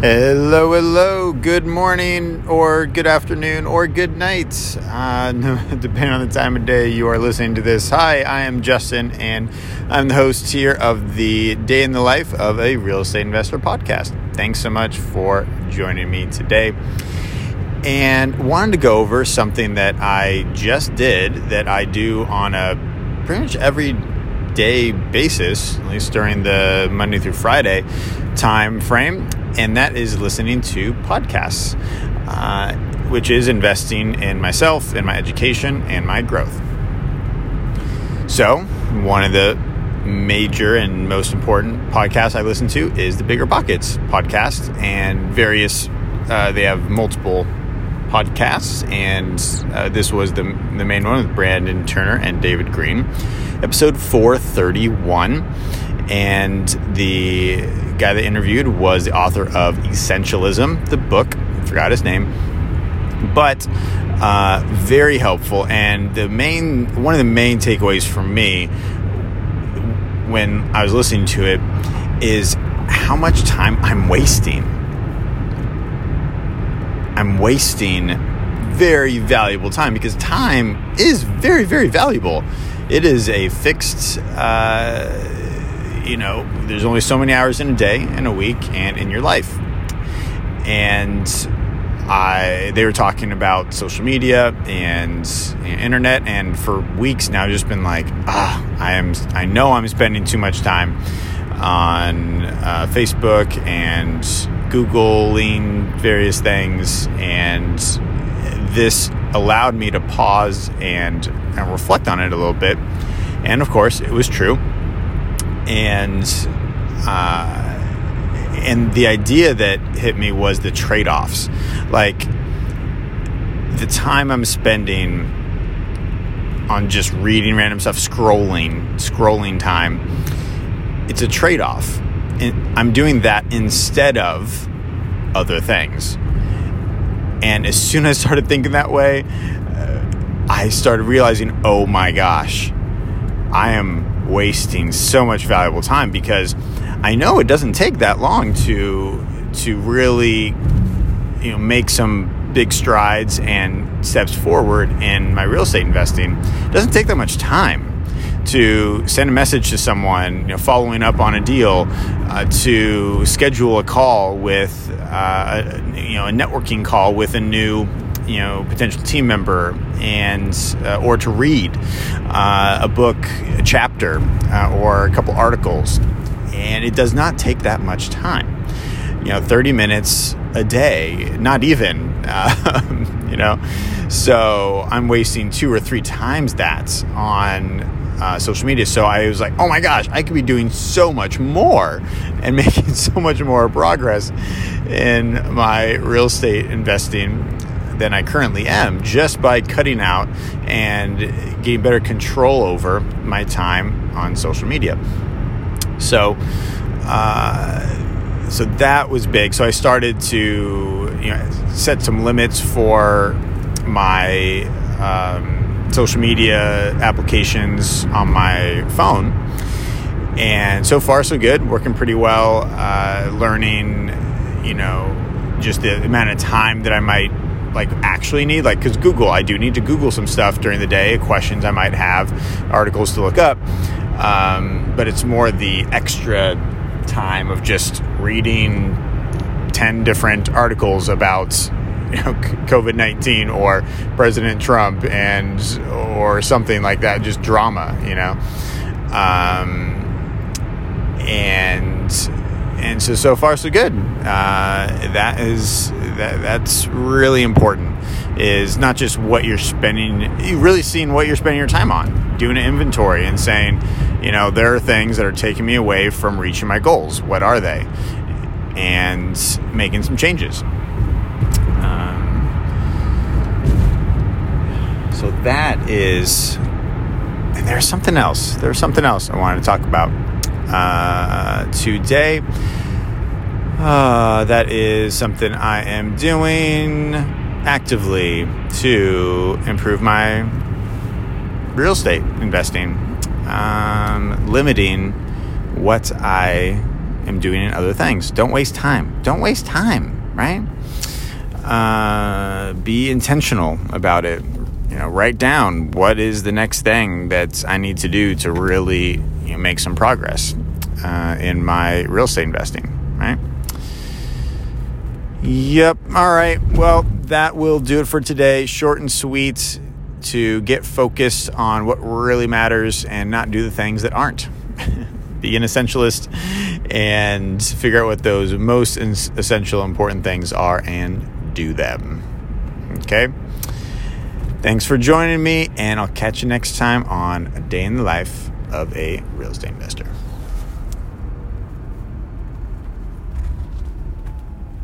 Hello, hello, good morning, or good afternoon, or good night, uh, depending on the time of day you are listening to this. Hi, I am Justin, and I'm the host here of the Day in the Life of a Real Estate Investor podcast. Thanks so much for joining me today. And wanted to go over something that I just did that I do on a pretty much every day basis, at least during the Monday through Friday time frame and that is listening to podcasts, uh, which is investing in myself, in my education, and my growth. So, one of the major and most important podcasts I listen to is the Bigger Pockets podcast, and various, uh, they have multiple podcasts, and uh, this was the, the main one with Brandon Turner and David Greene, episode 431 and the guy that interviewed was the author of Essentialism, the book. Forgot his name, but uh, very helpful. And the main one of the main takeaways for me when I was listening to it is how much time I'm wasting. I'm wasting very valuable time because time is very, very valuable. It is a fixed. Uh, you know, there's only so many hours in a day, in a week, and in your life. And I, they were talking about social media and internet, and for weeks now, I've just been like, ah, I am, I know I'm spending too much time on uh, Facebook and Googling various things, and this allowed me to pause and, and reflect on it a little bit. And of course, it was true and uh, and the idea that hit me was the trade-offs. Like the time i'm spending on just reading random stuff scrolling scrolling time it's a trade-off. And i'm doing that instead of other things. And as soon as i started thinking that way uh, i started realizing oh my gosh i am wasting so much valuable time because I know it doesn't take that long to to really you know make some big strides and steps forward in my real estate investing. It doesn't take that much time to send a message to someone, you know, following up on a deal, uh, to schedule a call with, uh, you know, a networking call with a new you know potential team member and uh, or to read uh, a book a chapter uh, or a couple articles. And it does not take that much time. You know 30 minutes a day not even you know. So i'm wasting two or three times that on uh, social media. So I was like, oh my gosh, I could be doing so much more and making so much more progress in my real estate investing than I currently am just by cutting out and getting better control over my time on social media. So, uh, so that was big. So I started to you know, set some limits for my um, social media applications on my phone. And so far, so good. Working pretty well. Uh, learning, you know, just the amount of time that I might like actually need like because google i do need to google some stuff during the day questions i might have articles to look up. Um, but it's more the extra time of just reading 10 different articles about you know, covid-19 or president trump and or something like that just drama you know? Um, and and so so far so good. Uh, that is that that's really important. Is not just what you're spending, you really seeing what you're spending your time on, doing an inventory and saying, you know, there are things that are taking me away from reaching my goals. What are they? And making some changes. Um, so that is, and there's something else. There's something else I wanted to talk about uh, today. Uh, that is something I am doing actively to improve my real estate investing, um, limiting what I am doing in other things. Don't waste time. Don't waste time, right? Uh, be intentional about it. You know, write down what is the next thing that I need to do to really you know, make some progress uh, in my real estate investing, right? Yep. All right. Well, that will do it for today. Short and sweet to get focused on what really matters and not do the things that aren't. Be an essentialist and figure out what those most essential, important things are and do them. Okay? Thanks for joining me, and I'll catch you next time on A Day in the Life of a Real Estate Investor.